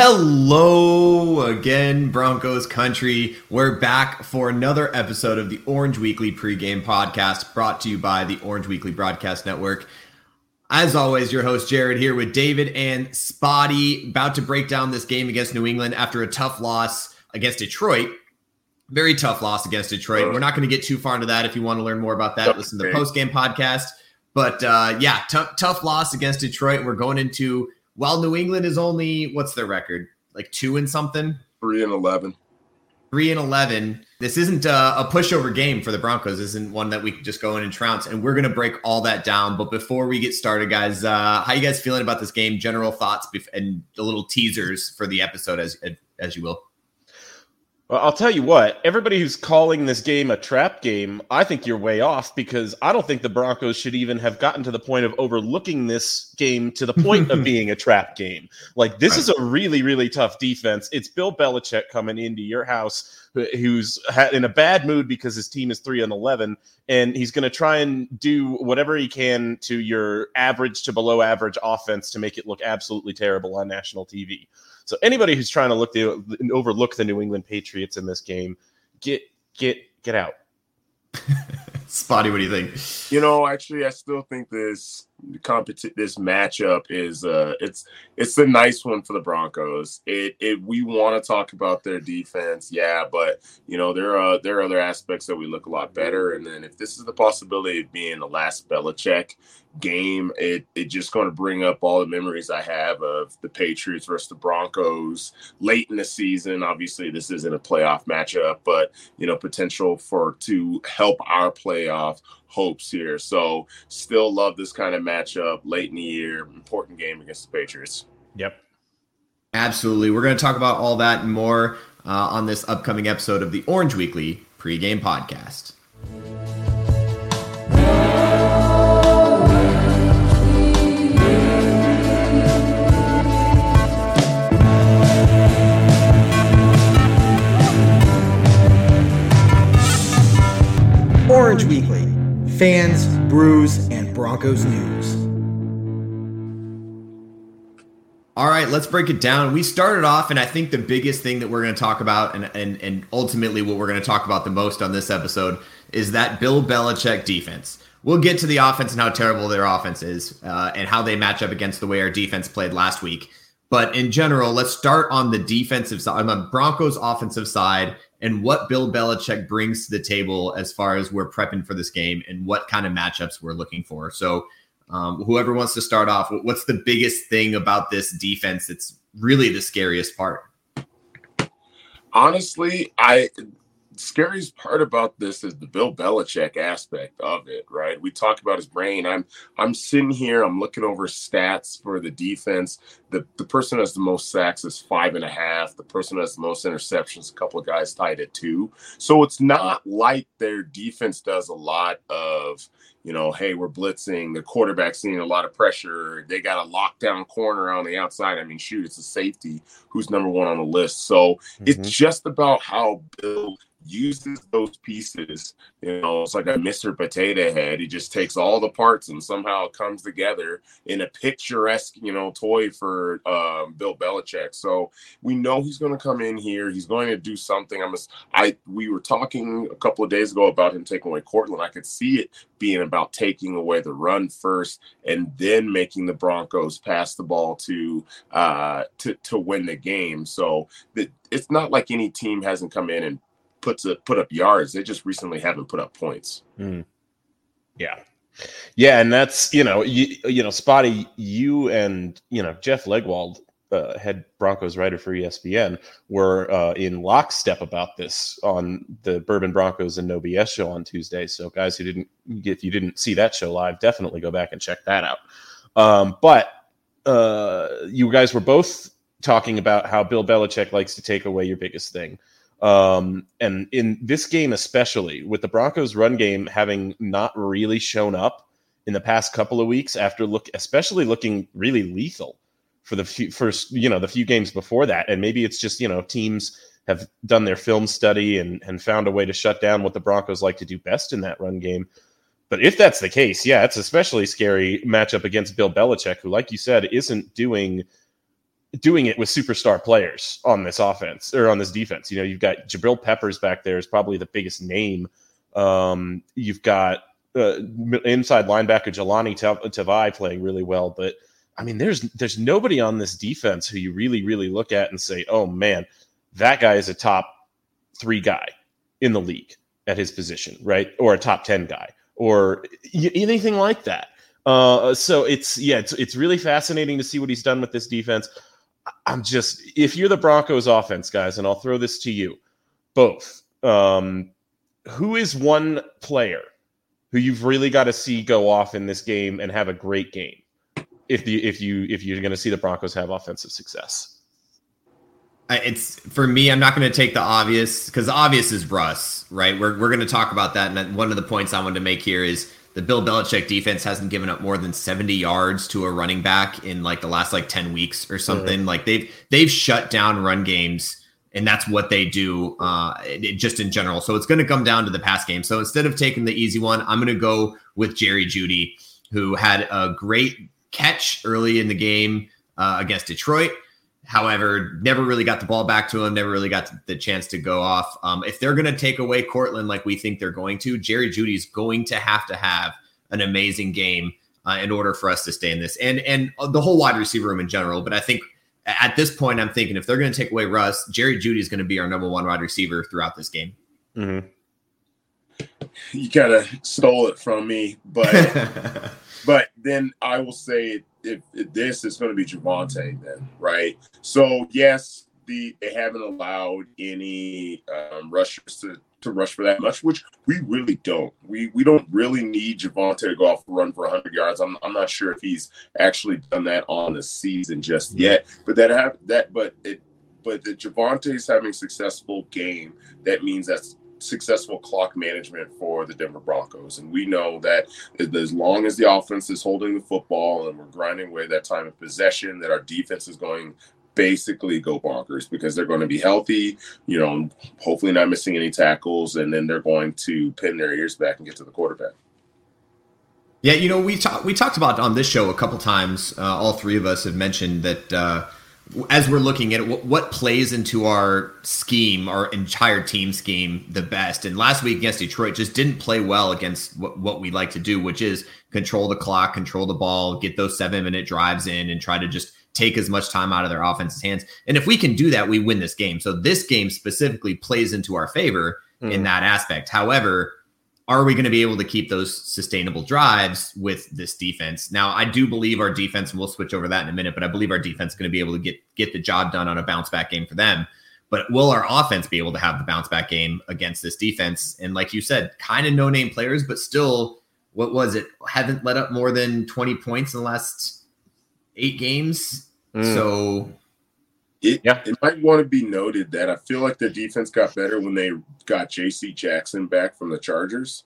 Hello again, Broncos country. We're back for another episode of the Orange Weekly pregame podcast brought to you by the Orange Weekly Broadcast Network. As always, your host Jared here with David and Spotty, about to break down this game against New England after a tough loss against Detroit. Very tough loss against Detroit. We're not going to get too far into that. If you want to learn more about that, listen to the post game podcast. But uh, yeah, t- tough loss against Detroit. We're going into while New England is only what's their record? Like two and something? Three and eleven. Three and eleven. This isn't a, a pushover game for the Broncos. This isn't one that we can just go in and trounce. And we're gonna break all that down. But before we get started, guys, uh, how you guys feeling about this game? General thoughts bef- and the little teasers for the episode, as as you will. Well, I'll tell you what, everybody who's calling this game a trap game, I think you're way off because I don't think the Broncos should even have gotten to the point of overlooking this game to the point of being a trap game. Like, this is a really, really tough defense. It's Bill Belichick coming into your house who's in a bad mood because his team is 3 and 11 and he's going to try and do whatever he can to your average to below average offense to make it look absolutely terrible on national TV. So anybody who's trying to look the overlook the New England Patriots in this game, get get get out. Spotty, what do you think? You know, actually, I still think this competi- this matchup is uh it's it's a nice one for the Broncos. It it we want to talk about their defense, yeah, but you know there are there are other aspects that we look a lot better. And then if this is the possibility of being the last Belichick game, it it just going to bring up all the memories I have of the Patriots versus the Broncos late in the season. Obviously, this isn't a playoff matchup, but you know potential for to help our playoff hopes here. So still love this kind of matchup late in the year. Important game against the Patriots. Yep. Absolutely. We're going to talk about all that and more uh, on this upcoming episode of the Orange Weekly pregame podcast. Orange Weekly fans, brews, and Broncos news. All right, let's break it down. We started off, and I think the biggest thing that we're going to talk about, and, and, and ultimately what we're going to talk about the most on this episode, is that Bill Belichick defense. We'll get to the offense and how terrible their offense is uh, and how they match up against the way our defense played last week. But in general, let's start on the defensive side, I'm on the Broncos offensive side, and what Bill Belichick brings to the table as far as we're prepping for this game and what kind of matchups we're looking for. So, um, whoever wants to start off, what's the biggest thing about this defense that's really the scariest part? Honestly, I scariest part about this is the Bill Belichick aspect of it, right? We talk about his brain. I'm I'm sitting here, I'm looking over stats for the defense. The the person has the most sacks is five and a half. The person has the most interceptions, a couple of guys tied at two. So it's not like their defense does a lot of, you know, hey, we're blitzing, the quarterback seeing a lot of pressure. They got a lockdown corner on the outside. I mean, shoot, it's a safety who's number one on the list. So mm-hmm. it's just about how Bill uses those pieces. You know, it's like a Mr. Potato Head. He just takes all the parts and somehow comes together in a picturesque, you know, toy for um, Bill Belichick. So we know he's going to come in here. He's going to do something. I'm. Just, I we were talking a couple of days ago about him taking away Courtland. I could see it being about taking away the run first and then making the Broncos pass the ball to uh, to to win the game. So it's not like any team hasn't come in and puts a, put up yards. They just recently haven't put up points. Mm. Yeah. Yeah, and that's you know you you know Spotty, you and you know Jeff Legwold, uh, head Broncos writer for ESPN, were uh, in lockstep about this on the Bourbon Broncos and No BS show on Tuesday. So guys who didn't if you didn't see that show live, definitely go back and check that out. Um, but uh, you guys were both talking about how Bill Belichick likes to take away your biggest thing. Um, and in this game, especially with the Broncos run game having not really shown up in the past couple of weeks after look, especially looking really lethal for the few, first, you know, the few games before that. And maybe it's just, you know, teams have done their film study and, and found a way to shut down what the Broncos like to do best in that run game. But if that's the case, yeah, it's especially scary matchup against Bill Belichick, who, like you said, isn't doing doing it with superstar players on this offense or on this defense. You know, you've got Jabril Peppers back there is probably the biggest name. Um, you've got uh, inside linebacker Jahlani Tavai playing really well, but I mean, there's there's nobody on this defense who you really really look at and say, oh man, that guy is a top three guy in the league at his position, right? Or a top ten guy, or anything like that. Uh, so it's yeah, it's it's really fascinating to see what he's done with this defense. I'm just if you're the Broncos offense guys, and I'll throw this to you both. Um, who is one player who you've really got to see go off in this game and have a great game if the if you if you're going to see the Broncos have offensive success? It's for me. I'm not going to take the obvious because the obvious is Russ, right? We're we're going to talk about that, and one of the points I wanted to make here is the Bill Belichick defense hasn't given up more than 70 yards to a running back in like the last like 10 weeks or something. Like they've they've shut down run games and that's what they do uh, it, just in general. So it's going to come down to the pass game. So instead of taking the easy one, I'm going to go with Jerry Jeudy, who had a great catch early in the game uh, against Detroit. However, never really got the ball back to him, never really got the chance to go off. Um, if they're going to take away Courtland like we think they're going to, Jerry Jeudy's going to have to have an amazing game uh, in order for us to stay in this and and the whole wide receiver room in general. But I think at this point, I'm thinking if they're going to take away Russ, Jerry Jeudy is going to be our number one wide receiver throughout this game. Mm-hmm. You kind of stole it from me, but but then I will say if, if this is going to be Javonte, then right. So yes, the they haven't allowed any um, rushers to, to rush for that much, which we really don't. We we don't really need Javonte to go off and run for 100 yards. I'm, I'm not sure if he's actually done that on the season just yet. But that have that, but it but the Javonte's having successful game. That means that's successful clock management for the Denver Broncos. And we know that as long as the offense is holding the football and we're grinding away that time of possession, that our defense is going basically go bonkers because they're going to be healthy, you know, hopefully not missing any tackles, and then they're going to pin their ears back and get to the quarterback. Yeah, you know, we talked we talked about on this show a couple times. Uh, all three of us have mentioned that uh, as we're looking at it, what, what, plays into our scheme, our entire team scheme, the best. And last week against Detroit, just didn't play well against what, what we like to do, which is control the clock, control the ball, get those seven minute drives in, and try to just take as much time out of their offense's hands. And if we can do that, we win this game. So this game specifically plays into our favor mm. in that aspect. However, are we going to be able to keep those sustainable drives with this defense? Now, I do believe our defense, and we'll switch over that in a minute, but I believe our defense is going to be able to get get the job done on a bounce back game for them. But will our offense be able to have the bounce back game against this defense? And like you said, kind of no name players, but still, what was it? Haven't let up more than 20 points in the last eight games. Mm. So it, yeah. it might want to be noted that I feel like the defense got better when they got JC Jackson back from the Chargers.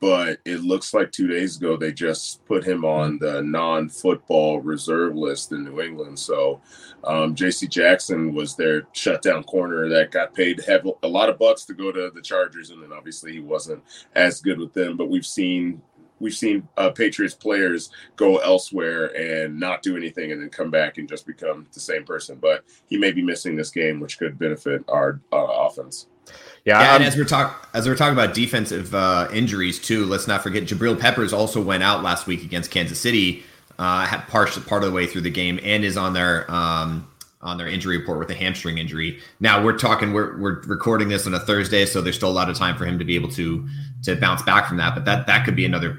But it looks like two days ago they just put him on the non football reserve list in New England. So um, JC Jackson was their shutdown corner that got paid have a lot of bucks to go to the Chargers. And then obviously he wasn't as good with them. But we've seen we've seen uh, Patriots players go elsewhere and not do anything and then come back and just become the same person. But he may be missing this game, which could benefit our uh, offense. Yeah, yeah and as we're talking as we're talking about defensive uh, injuries too, let's not forget Jabril Peppers also went out last week against Kansas City, uh, had part part of the way through the game, and is on their um, on their injury report with a hamstring injury. Now we're talking we're we're recording this on a Thursday, so there's still a lot of time for him to be able to to bounce back from that. But that that could be another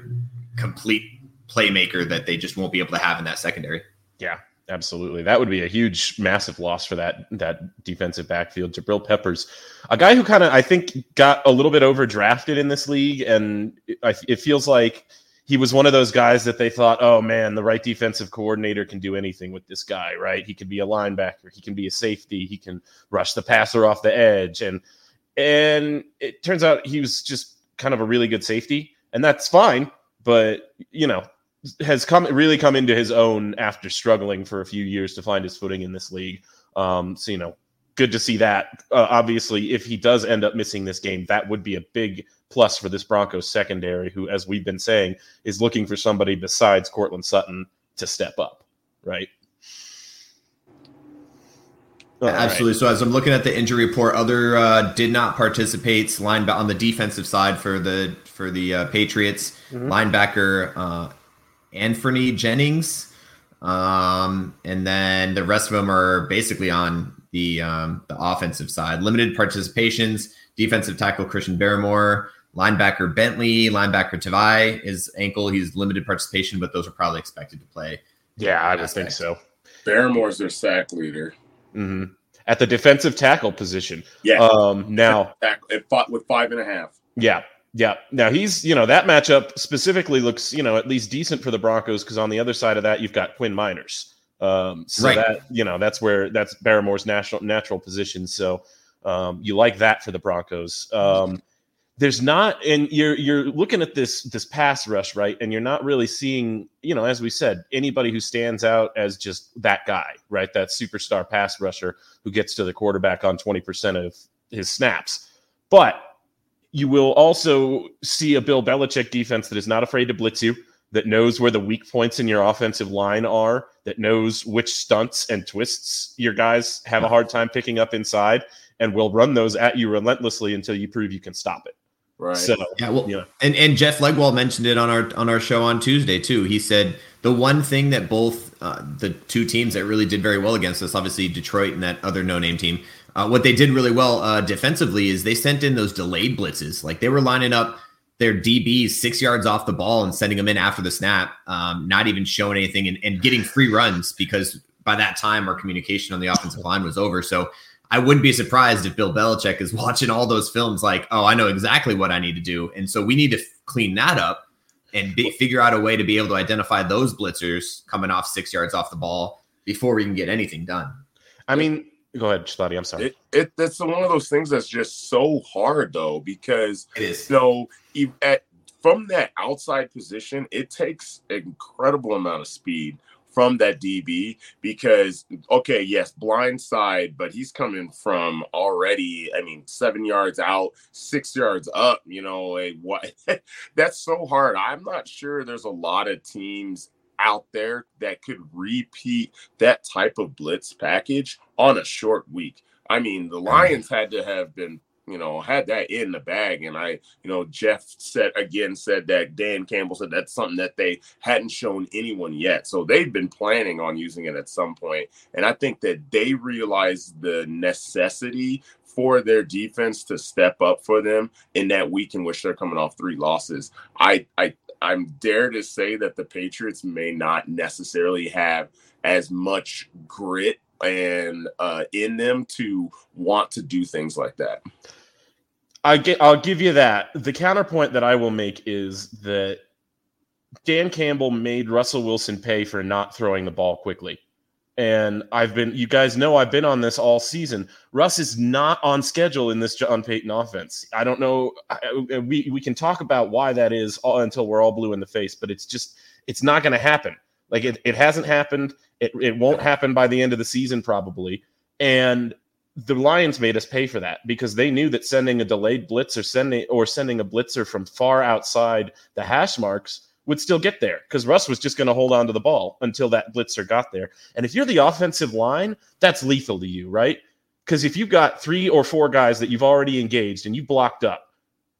complete playmaker that they just won't be able to have in that secondary. Yeah, absolutely. That would be a huge, massive loss for that that defensive backfield. Jabril Peppers, a guy who kind of I think got a little bit overdrafted in this league, and it, it feels like he was one of those guys that they thought, oh man, the right defensive coordinator can do anything with this guy, right? He can be a linebacker, he can be a safety, he can rush the passer off the edge, and and it turns out he was just kind of a really good safety, and that's fine but you know has come really come into his own after struggling for a few years to find his footing in this league. Um, so you know, good to see that. Uh, obviously, if he does end up missing this game, that would be a big plus for this Broncos secondary, who, as we've been saying, is looking for somebody besides Courtland Sutton to step up. Right. All Absolutely. Right. So as I'm looking at the injury report, other uh, did not participate line on the defensive side for the for the uh, Patriots mm-hmm. linebacker uh, Anfernee Jennings, um, and then the rest of them are basically on the um, the offensive side. Limited participations. Defensive tackle Christian Barmore, linebacker Bentley, linebacker Tavai. His ankle, he's limited participation, but those are probably expected to play. Yeah, I would think so. Barmore's their sack leader. Mm-hmm. At the defensive tackle position. Yeah. Um, now, it fought with five and a half. Yeah. Yeah. Now he's, you know, that matchup specifically looks, you know, at least decent for the Broncos because on the other side of that, you've got Quinn Meinerz. Um, so right. that, you know, that's where that's Barmore's natural natural position. So um, you like that for the Broncos. Um, there's not and you're you're looking at this this pass rush right and you're not really seeing you know as we said anybody who stands out as just that guy right that superstar pass rusher who gets to the quarterback on 20% of his snaps but you will also see a Bill Belichick defense that is not afraid to blitz you that knows where the weak points in your offensive line are that knows which stunts and twists your guys have a hard time picking up inside and will run those at you relentlessly until you prove you can stop it Right. So yeah, well, yeah. and and Jeff Legwold mentioned it on our on our show on Tuesday too. He said the one thing that both uh, the two teams that really did very well against us, obviously Detroit and that other no name team, uh, what they did really well uh, defensively is they sent in those delayed blitzes. Like they were lining up their DBs six yards off the ball and sending them in after the snap, um, not even showing anything and, and getting free runs because by that time our communication on the offensive line was over. So I wouldn't be surprised if Bill Belichick is watching all those films like, oh, I know exactly what I need to do. And so we need to f- clean that up and be, figure out a way to be able to identify those blitzers coming off six yards off the ball before we can get anything done. I mean, go ahead, Spotty. I'm sorry. It, it, that's one of those things that's just so hard though, because it is. So at, from that outside position, it takes incredible amount of speed from that DB because okay, yes, blind side, but he's coming from already. I mean, seven yards out, six yards up. You know, a, what? that's so hard. I'm not sure there's a lot of teams out there that could repeat that type of blitz package on a short week. I mean, the Lions had to have been you know, had that in the bag. And I, you know, Jeff said again, said that Dan Campbell said that's something that they hadn't shown anyone yet. So they've been planning on using it at some point. And I think that they realized the necessity for their defense to step up for them in that week in which they're coming off three losses. I, I, I'm dare to say that the Patriots may not necessarily have as much grit and uh, in them to want to do things like that. I get, I'll give you that. The counterpoint that I will make is that Dan Campbell made Russell Wilson pay for not throwing the ball quickly. And I've been, you guys know, I've been on this all season. Russ is not on schedule in this Sean Payton offense. I don't know. We, we can talk about why that is all, until we're all blue in the face, but it's just, it's not going to happen. Like it, it hasn't happened. It, it won't happen by the end of the season, probably. And the Lions made us pay for that because they knew that sending a delayed blitz or sending or sending a blitzer from far outside the hash marks would still get there because Russ was just going to hold on to the ball until that blitzer got there. And if you're the offensive line, that's lethal to you, right? Because if you've got three or four guys that you've already engaged and you blocked up,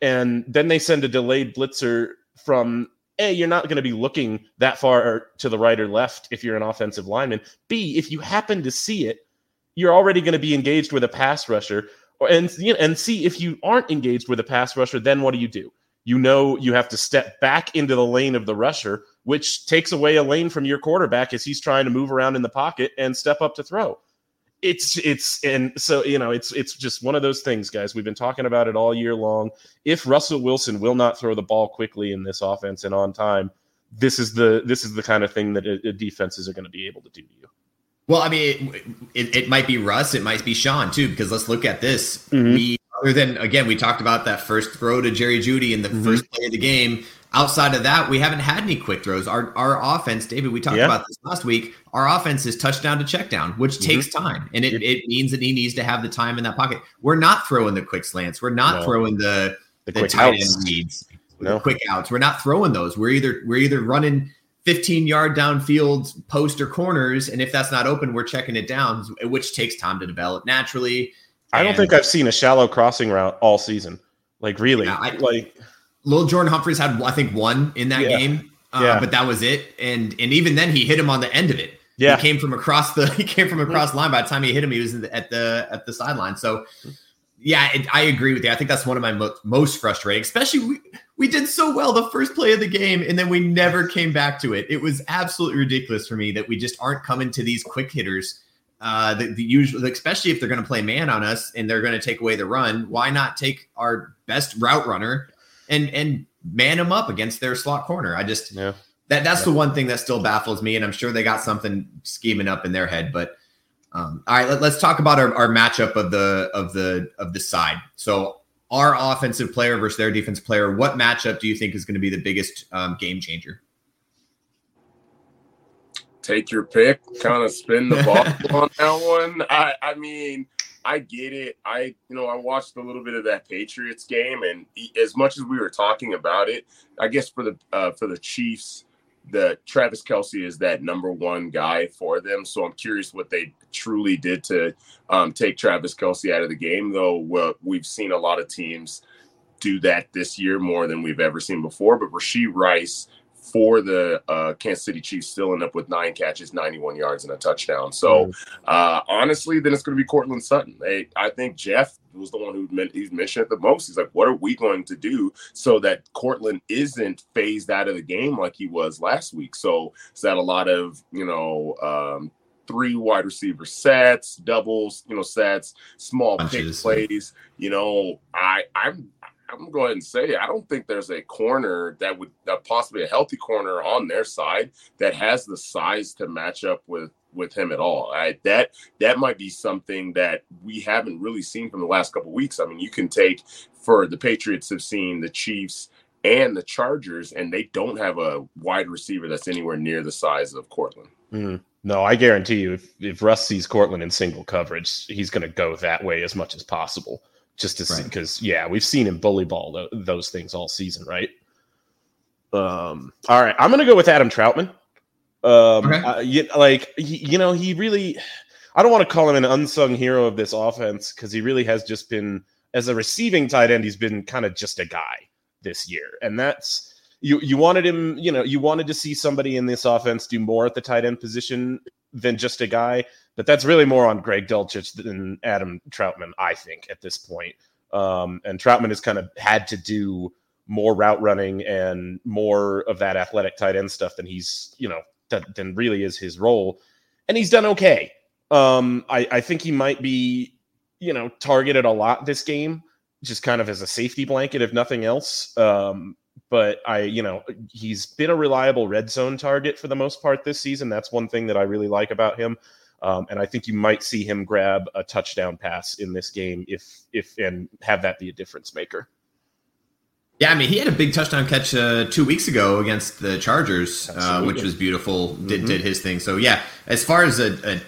and then they send a delayed blitzer from a, you're not going to be looking that far to the right or left if you're an offensive lineman. B, if you happen to see it, you're already going to be engaged with a pass rusher. And, and see if you aren't engaged with a pass rusher, then what do you do? You know you have to step back into the lane of the rusher, which takes away a lane from your quarterback as he's trying to move around in the pocket and step up to throw. It's it's and so you know it's it's just one of those things, guys. We've been talking about it all year long. If Russell Wilson will not throw the ball quickly in this offense and on time, this is the this is the kind of thing that a, a defenses are going to be able to do to you. Well, I mean, it, it, it, might be Russ, it might be Sean too, because let's look at this. Mm-hmm. We other than again, we talked about that first throw to Jerry Jeudy in the mm-hmm. first play of the game. Outside of that, we haven't had any quick throws. Our our offense, David, we talked yeah. about this last week. Our offense is touchdown to check down, which mm-hmm. takes time, and it, it means that he needs to have the time in that pocket. We're not throwing the quick slants. We're not no. throwing the the, the tight outs. end no. quick outs. We're not throwing those. We're either we're either running 15 yard downfield post or corners. And if that's not open, we're checking it down, which takes time to develop naturally. I don't think I've seen a shallow crossing route all season. Like really, Yeah, I- like Lil'Jordan Humphreys had, I think, one in that Yeah. game, uh, Yeah. but that was it. And and even then, he hit him on the end of it. yeah, He came from across the he came from across the line. By the time he hit him, he was in the, at the at the sideline. So, yeah, it, I agree with you. I think that's one of my mo- most frustrating. Especially we we did so well the first play of the game, and then we never came back to it. It was absolutely ridiculous for me that we just aren't coming to these quick hitters. Uh, the, the usual, especially if they're going to play man on us and they're going to take away the run. Why not take our best route runner and and man him up against their slot corner? I just yeah. that that's the one thing that still baffles me, and I'm sure they got something scheming up in their head. But um, all right, let, us talk about our, our matchup of the of the of the side. So our offensive player versus their defense player. What matchup do you think is going to be the biggest um, game changer? Take your pick, kind of spin the ball on that one. I, I mean, I get it. I, you know, I watched a little bit of that Patriots game, and as much as we were talking about it, I guess for the uh, for the Chiefs, the Travis Kelce is that number one guy for them. So I'm curious what they truly did to um, take Travis Kelce out of the game. Though well, we've seen a lot of teams do that this year more than we've ever seen before. But Rashee Rice for the uh, Kansas City Chiefs still end up with nine catches, 91 yards, and a touchdown. So uh, honestly, then it's going to be Courtland Sutton. They, I think Jeff was the one who meant, he's mentioned it the most. He's like, what are we going to do so that Courtland isn't phased out of the game like he was last week? So is that a lot of you know um, three wide receiver sets, doubles, you know, sets, small Bunches. pick plays. You know, I I'm I'm gonna go ahead and say I don't think there's a corner that would uh, possibly a healthy corner on their side that has the size to match up with with him at all. I, that that might be something that we haven't really seen from the last couple weeks. I mean, you can take for the Patriots have seen the Chiefs and the Chargers, and they don't have a wide receiver that's anywhere near the size of Courtland. Mm. No, I guarantee you, if, if Russ sees Courtland in single coverage, he's going to go that way as much as possible, just to see. Right. Because yeah, we've seen him bully ball tho- those things all season, right? Um. All right, I'm going to go with Adam Trautman. Um. Okay. uh, you, like he, you know, he really. I don't want to call him an unsung hero of this offense because he really has just been as a receiving tight end. He's been kind of just a guy this year, and that's you you wanted him, you know, you wanted to see somebody in this offense do more at the tight end position than just a guy, but that's really more on Greg Dulcich than Adam Trautman, I think, at this point. Um, and Trautman has kind of had to do more route running and more of that athletic tight end stuff than he's, you know, that than really is his role. And he's done okay. Um, I, I think he might be, you know, targeted a lot this game, just kind of as a safety blanket, if nothing else. Um, but I, you know, he's been a reliable red zone target for the most part this season. That's one thing that I really like about him. Um, and I think you might see him grab a touchdown pass in this game if if and have that be a difference maker. Yeah, I mean, he had a big touchdown catch uh, two weeks ago against the Chargers, uh, which was beautiful. Did Mhm. did his thing. So yeah, as far as a, a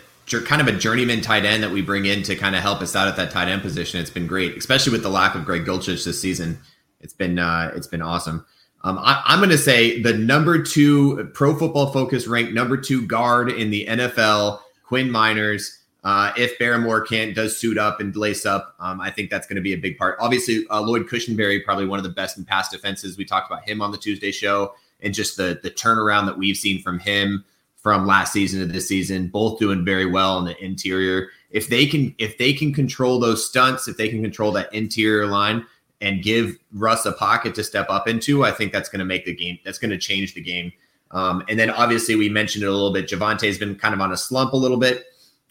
kind of a journeyman tight end that we bring in to kind of help us out at that tight end position, it's been great, especially with the lack of Greg Dulcich this season. It's been uh, it's been awesome. Um, I, I'm going to say the number two Pro Football Focus ranked number two guard in the NFL, Quinn Meinerz. Uh, if Barmore can't does suit up and lace up, um, I think that's going to be a big part. Obviously, uh, Lloyd Cushenberry probably one of the best in pass defenses. We talked about him on the Tuesday show, and just the the turnaround that we've seen from him from last season to this season, both doing very well in the interior. If they can, if they can control those stunts, if they can control that interior line and give Russ a pocket to step up into, I think that's going to make the game. That's going to change the game. Um, and then obviously we mentioned it a little bit. Javonte's been kind of on a slump a little bit.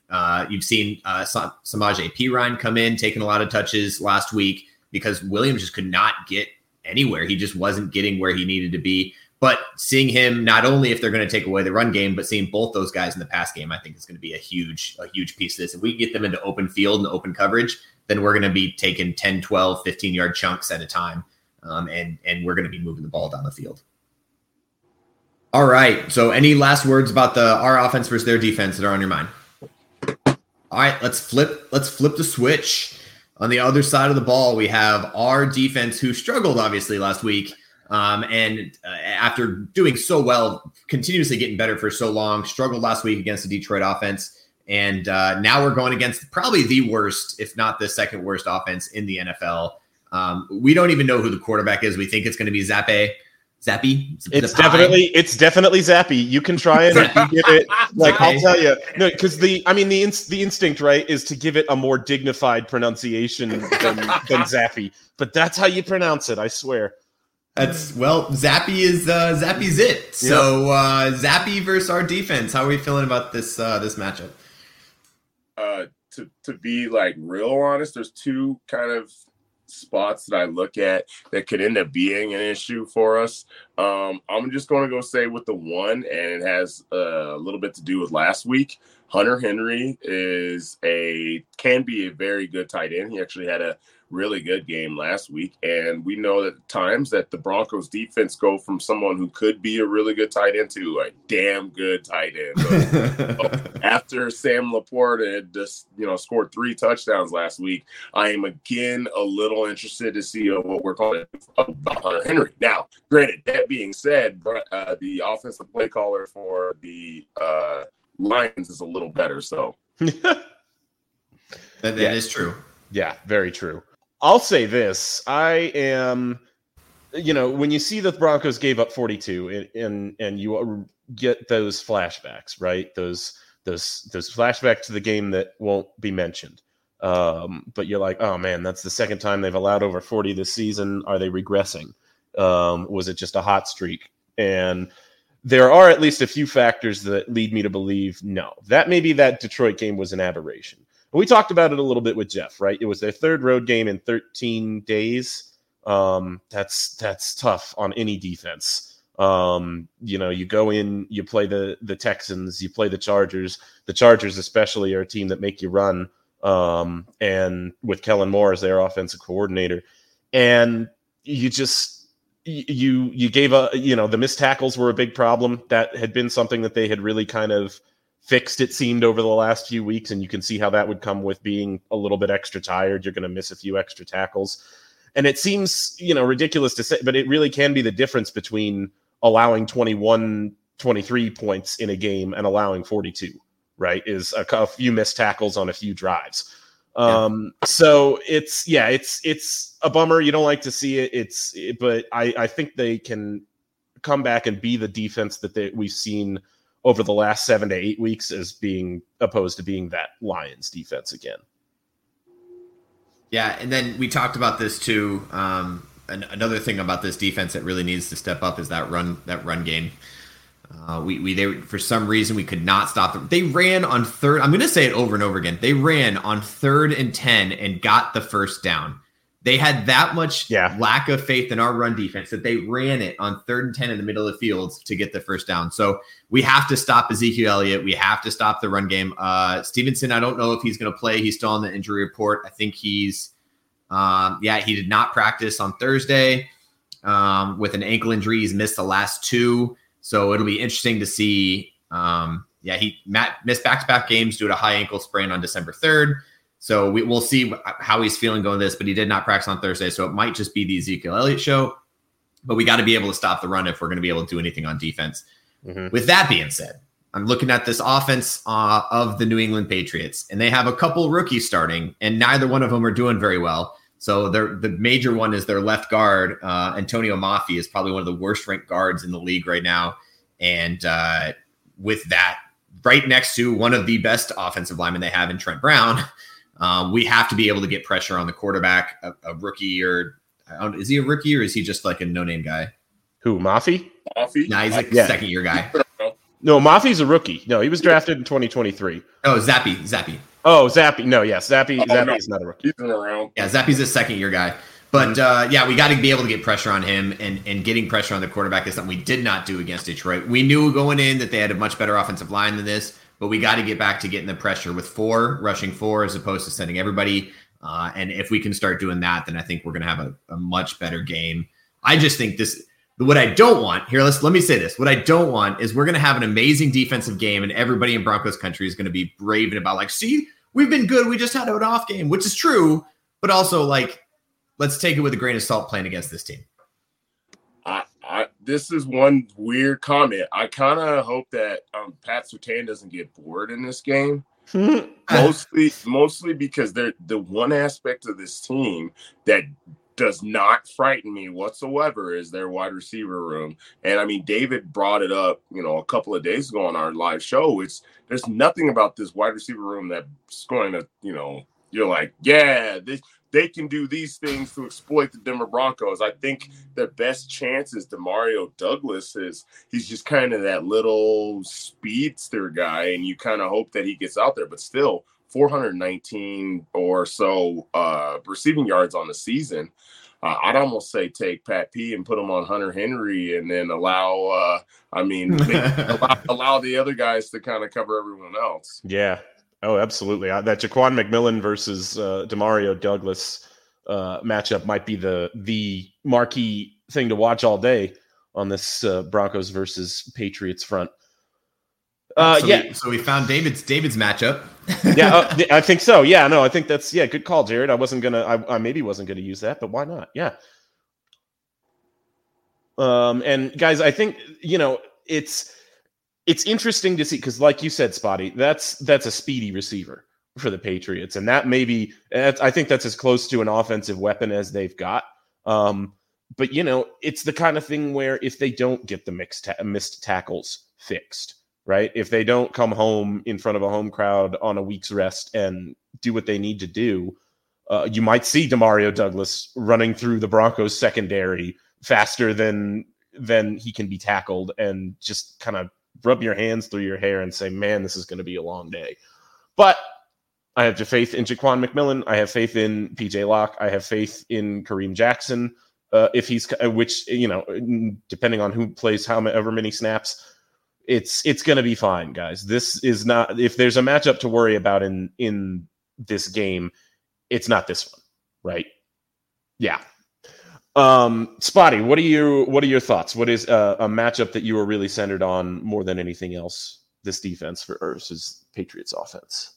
Uh, you've seen uh, Sa- Samaje Perine come in, taking a lot of touches last week because Williams just could not get anywhere. He just wasn't getting where he needed to be. But seeing him not only if they're going to take away the run game, but seeing both those guys in the pass game, I think is going to be a huge, a huge piece of this. If we get them into open field and open coverage, then we're going to be taking 10, 12, 15 yard chunks at a time. Um, and, and we're going to be moving the ball down the field. All right. So any last words about the our offense versus their defense that are on your mind? All right, let's flip. Let's flip the switch. On the other side of the ball, we have our defense, who struggled obviously last week, Um, and uh, after doing so well, continuously getting better for so long, struggled last week against the Detroit offense. And uh, now we're going against probably the worst, if not the second worst offense in the NFL. Um, we don't even know who the quarterback is. We think it's going to be Zappe. Zappy? It's definitely it's definitely Zappy. You can try and give it like I'll tell you no because the I mean the ins- the instinct right is to give it a more dignified pronunciation than, than Zappy, but that's how you pronounce it. I swear. That's well, Zappy is uh, Zappy's it. So uh, Zappy versus our defense. How are we feeling about this uh, this matchup? Uh, to to be like real honest, there's two kind of spots that I look at that could end up being an issue for us. Um, I'm just going to go say with the one, and it has uh, a little bit to do with last week. Hunter Henry is a can be a very good tight end. He actually had a really good game last week. And we know that times that the Broncos defense go from someone who could be a really good tight end to a damn good tight end. after Sam LaPorta had just, you know, scored three touchdowns last week, I am again a little interested to see what we're calling about Hunter Henry. Now, granted, that being said, uh, the offensive play caller for the uh, Lions is a little better. So that, that yeah. is true. Yeah, very true. I'll say this: I am, you know, when you see that the Broncos gave up 42, and and, and you get those flashbacks, right? Those those those flashbacks to the game that won't be mentioned. Um, but you're like, oh man, that's the second time they've allowed over 40 this season. Are they regressing? Um, was it just a hot streak? And there are at least a few factors that lead me to believe no. That maybe that Detroit game was an aberration we talked about it a little bit with Jeff, right? It was their third road game in 13 days. Um, that's that's tough on any defense. Um, you know, you go in, you play the the Texans, you play the Chargers. The Chargers, especially, are a team that make you run. Um, and with Kellen Moore as their offensive coordinator, and you just you you gave a you know the missed tackles were a big problem. That had been something that they had really kind of fixed it seemed over the last few weeks and you can see how that would come with being a little bit extra tired. You're going to miss a few extra tackles. And it seems you know ridiculous to say but it really can be the difference between allowing 21 23 points in a game and allowing 42 right is a, a few missed tackles on a few drives. Um yeah. so it's yeah it's it's a bummer. You don't like to see it. It's it, but i i think they can come back and be the defense that they, we've seen over the last seven to eight weeks as being opposed to being that Lions defense again. Yeah, and then we talked about this too. Um, another thing about this defense that really needs to step up is that run that run game. Uh, we we they for some reason we could not stop them. They ran on third. I'm going to say it over and over again. They ran on third and ten and got the first down. They had that much yeah. lack of faith in our run defense that they ran it on third and 10 in the middle of the field to get the first down. So we have to stop Ezekiel Elliott. We have to stop the run game. Uh, Stevenson, I don't know if he's going to play. He's still on the injury report. I think he's, um, yeah, he did not practice on Thursday um, with an ankle injury. He's missed the last two. So it'll be interesting to see. Um, yeah, he Matt missed back to back games due to a high ankle sprain on December 3rd. So we, will see how he's feeling going this, but he did not practice on Thursday. So it might just be the Ezekiel Elliott show. But we got to be able to stop the run if we're going to be able to do anything on defense. Mm-hmm. With that being said, I'm looking at this offense uh, of the New England Patriots, and they have a couple rookies starting, and neither one of them are doing very well. So the major one is their left guard, uh, Antonio Mafi, is probably one of the worst ranked guards in the league right now. And uh, with that, right next to one of the best offensive linemen they have in Trent Brown, Um, we have to be able to get pressure on the quarterback, a, a rookie or is he a rookie or is he just like a no name guy? Who, Mafi? Mafi? Nah, he's like yeah. second year guy. No, Mafi's a rookie. No, he was drafted in 2023. Oh, Zappy, Zappy. Oh, Zappy. No, yes, Zappy. Oh, Zappe no. is not a rookie. He's been around. Yeah, Zappy's a second year guy. But uh, yeah, we got to be able to get pressure on him, and and getting pressure on the quarterback is something we did not do against Detroit. We knew going in that they had a much better offensive line than this but we got to get back to getting the pressure with four, rushing four, as opposed to sending everybody. Uh, and if we can start doing that, then I think we're going to have a, a, much better game. I just think this. What I don't want here, let's let me say this. What I don't want is we're going to have an amazing defensive game, and everybody in Broncos country is going to be raving about like, see, we've been good. We just had an off game, which is true, but also like, let's take it with a grain of salt playing against this team. I, this is one weird comment. I kind of hope that um, Pat Surtain doesn't get bored in this game. mostly, mostly because they're the one aspect of this team that does not frighten me whatsoever is their wide receiver room. And I mean, David brought it up, you know, a couple of days ago on our live show. It's there's nothing about this wide receiver room that's going to, you know, you're like, yeah, this they can do these things to exploit the Denver Broncos. I think the best chance is Demario Douglas is he's just kind of that little speedster guy, and you kind of hope that he gets out there, but still 419 or so uh, receiving yards on the season. Uh, I'd almost say take Pat P and put him on Hunter Henry, and then allow. Uh, I mean, allow, allow the other guys to kind of cover everyone else. Yeah, Oh, absolutely. That Ja'Quan McMillian versus uh, Demario Douglas uh, matchup might be the the marquee thing to watch all day on this uh, Broncos versus Patriots front. Uh, so yeah. We, so we found David's David's matchup. yeah, uh, I think so. Yeah, no, I think that's yeah, good call, Jared. I wasn't gonna, I, I maybe wasn't gonna use that, but why not? Yeah. Um, and guys, I think you know it's it's interesting to see because, like you said, Spotty, that's that's a speedy receiver for the Patriots, and that maybe I think that's as close to an offensive weapon as they've got. Um, but you know, it's the kind of thing where if they don't get the mixed ta- missed tackles fixed, right? If they don't come home in front of a home crowd on a week's rest and do what they need to do, uh, you might see Demario Douglas running through the Broncos secondary faster than than he can be tackled and just kind of rub your hands through your hair and say, man, this is going to be a long day. But I have faith in Ja'Quan McMillian. I have faith in PJ Locke. I have faith in Kareem Jackson. Uh, if he's, uh, which, you know, depending on who plays however many snaps, it's it's going to be fine, guys. This is not if there's a matchup to worry about in in this game, it's not this one, right? Yeah, um, Spotty, what are you? What are your thoughts? What is uh, a matchup that you were really centered on more than anything else? This defense versus Patriots offense.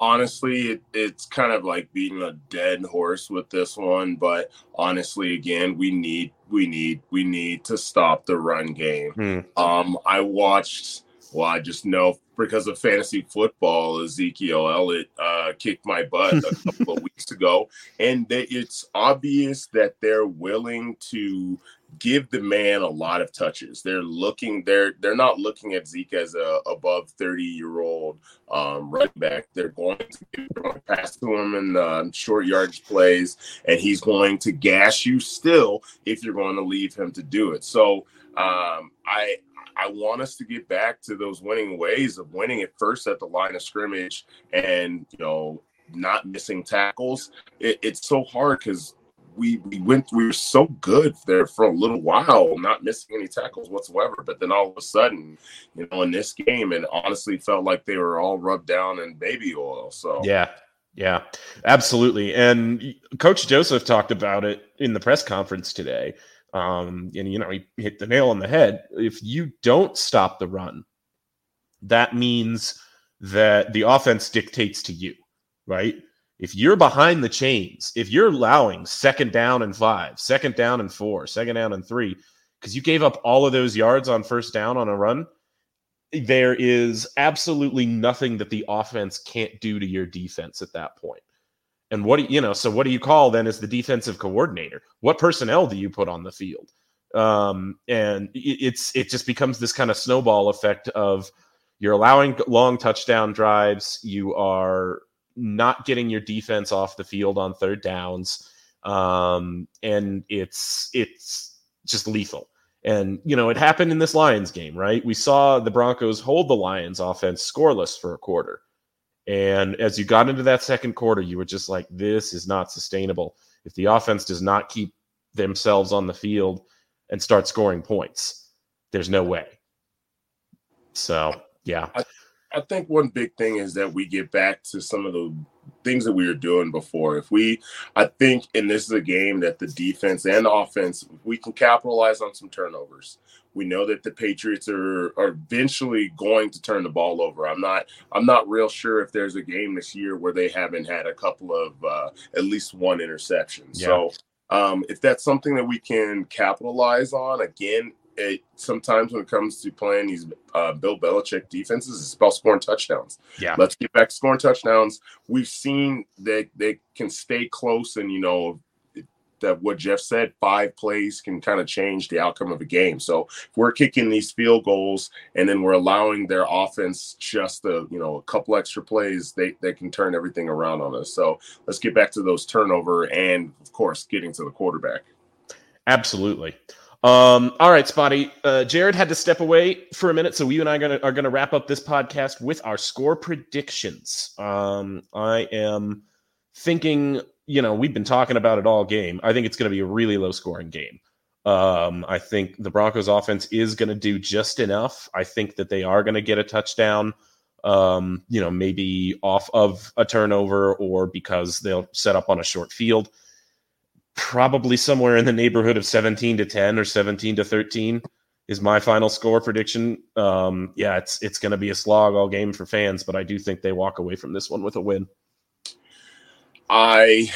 Honestly, it, it's kind of like beating a dead horse with this one. But honestly, again, we need, we need, we need to stop the run game. Hmm. Um, I watched well, I just know because of fantasy football, Ezekiel Elliott uh, kicked my butt a couple of weeks ago, and it's obvious that they're willing to give the man a lot of touches. They're looking they're they're not looking at Zeke as a above 30 year old um, running back. They're going to, they're going to pass to him in uh, short yardage plays, and he's going to gash you still if you're going to leave him to do it. So um, I I want us to get back to those winning ways of winning it first at the line of scrimmage and you know not missing tackles. It, it's so hard because we we went we were so good there for a little while, not missing any tackles whatsoever. But then all of a sudden, you know, in this game, it honestly felt like they were all rubbed down in baby oil. So yeah. Yeah, absolutely. And Coach Joseph talked about it in the press conference today. Um, and you know, he hit the nail on the head. If you don't stop the run, that means that the offense dictates to you, right? If you're behind the chains, if you're allowing second down and five, second down and four, second down and three, because you gave up all of those yards on first down on a run, there is absolutely nothing that the offense can't do to your defense at that point. And what do you know? So what do you call then as the defensive coordinator? What personnel do you put on the field? Um, and it's it just becomes this kind of snowball effect of you're allowing long touchdown drives, you are not getting your defense off the field on third downs, um, and it's it's just lethal. And you know, it happened in this Lions game, right? We saw the Broncos hold the Lions offense scoreless for a quarter. And as you got into that second quarter, you were just like, this is not sustainable. If the offense does not keep themselves on the field and start scoring points, there's no way. So, yeah. I, I think one big thing is that we get back to some of the things that we were doing before. If we, I think, and this is a game that the defense and offense, we can capitalize on some turnovers. We know that the Patriots are, are eventually going to turn the ball over. I'm not I'm not real sure if there's a game this year where they haven't had a couple of uh, at least one interception. Yeah. So Um, if that's something that we can capitalize on, again, it sometimes when it comes to playing these uh, Bill Belichick defenses, it's about scoring touchdowns. Yeah. Let's get back scoring touchdowns. We've seen that they can stay close, and you know that what Jeff said, five plays can kind of change the outcome of a game. So if we're kicking these field goals and then we're allowing their offense just a you know a couple extra plays, they they can turn everything around on us. So let's get back to those turnover and of course getting to the quarterback. Absolutely. Um, all right, Spotty. Uh, Jared had to step away for a minute, so you and I are gonna, are gonna wrap up this podcast with our score predictions. Um, I am thinking, you know, we've been talking about it all game. I think it's going to be a really low scoring game. Um, I think the Broncos offense is going to do just enough. I think that they are going to get a touchdown. Um, you know, maybe off of a turnover or because they'll set up on a short field probably somewhere in the neighborhood of 17 to 10 or 17 to 13 is my final score prediction. Um, yeah, it's it's going to be a slog all game for fans, but I do think they walk away from this one with a win. I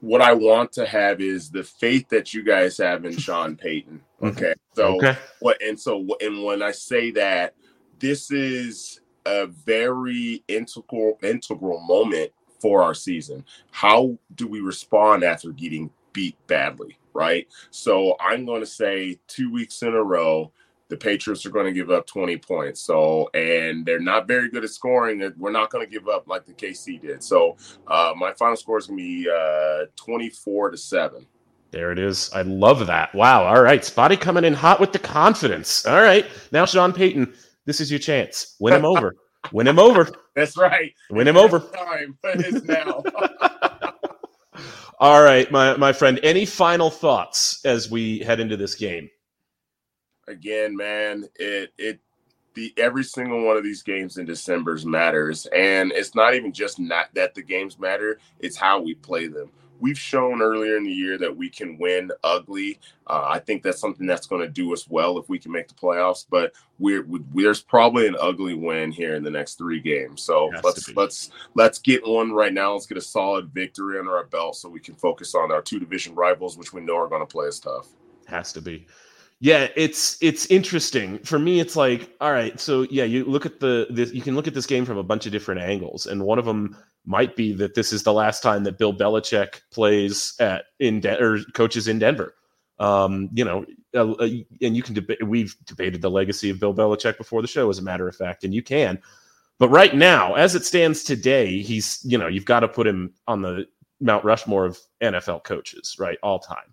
what I want to have is the faith that you guys have in Sean Payton. Okay. So Okay. what and so and when I say that this is a very integral integral moment for our season. How do we respond after getting beat badly, right? So I'm going to say 2 weeks in a row the Patriots are going to give up 20 points. So, and they're not very good at scoring. We're not going to give up like the KC did. So, uh, my final score is going to be uh, 24 to 7. There it is. I love that. Wow. All right. Spotty coming in hot with the confidence. All right. Now, Sean Payton, this is your chance. Win him over. Win him over. That's right. Win him over. Time, but it's now. All right, my, my friend. Any final thoughts as we head into this game? Again, man, it it the every single one of these games in December's matters, and it's not even just not that the games matter; it's how we play them. We've shown earlier in the year that we can win ugly. Uh, I think that's something that's going to do us well if we can make the playoffs. But we're we, there's probably an ugly win here in the next three games. So let's let's let's get one right now. Let's get a solid victory under our belt so we can focus on our two division rivals, which we know are going to play us tough. Has to be. Yeah, it's it's interesting. For me, it's like, all right, so yeah, you look at the this, you can look at this game from a bunch of different angles, and one of them might be that this is the last time that Bill Belichick plays at in De- or coaches in Denver. Um, you know, uh, uh, and you can debate. We've debated the legacy of Bill Belichick before the show, as a matter of fact, and you can. But right now, as it stands today, he's you know you've got to put him on the Mount Rushmore of NFL coaches, right, all time.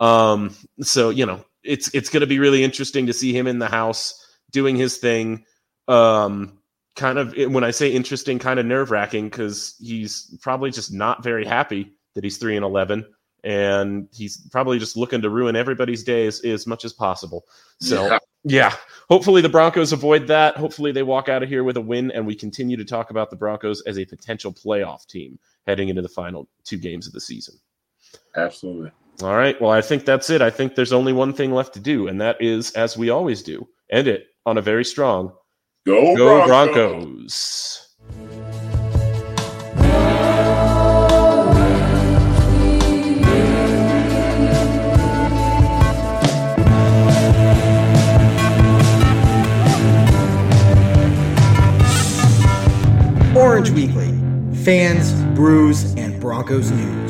Um, so you know it's it's going to be really interesting to see him in the house doing his thing. Um, kind of when I say interesting, kind of nerve wracking because he's probably just not very happy that he's three and eleven, and he's probably just looking to ruin everybody's day as, as much as possible. So Yeah. yeah, hopefully the Broncos avoid that. Hopefully they walk out of here with a win, and we continue to talk about the Broncos as a potential playoff team heading into the final two games of the season. Absolutely. All right. Well, I think that's it. I think there's only one thing left to do, and that is, as we always do, end it on a very strong Go, Go Broncos. Broncos. Orange Weekly. Fans, brews, and Broncos news.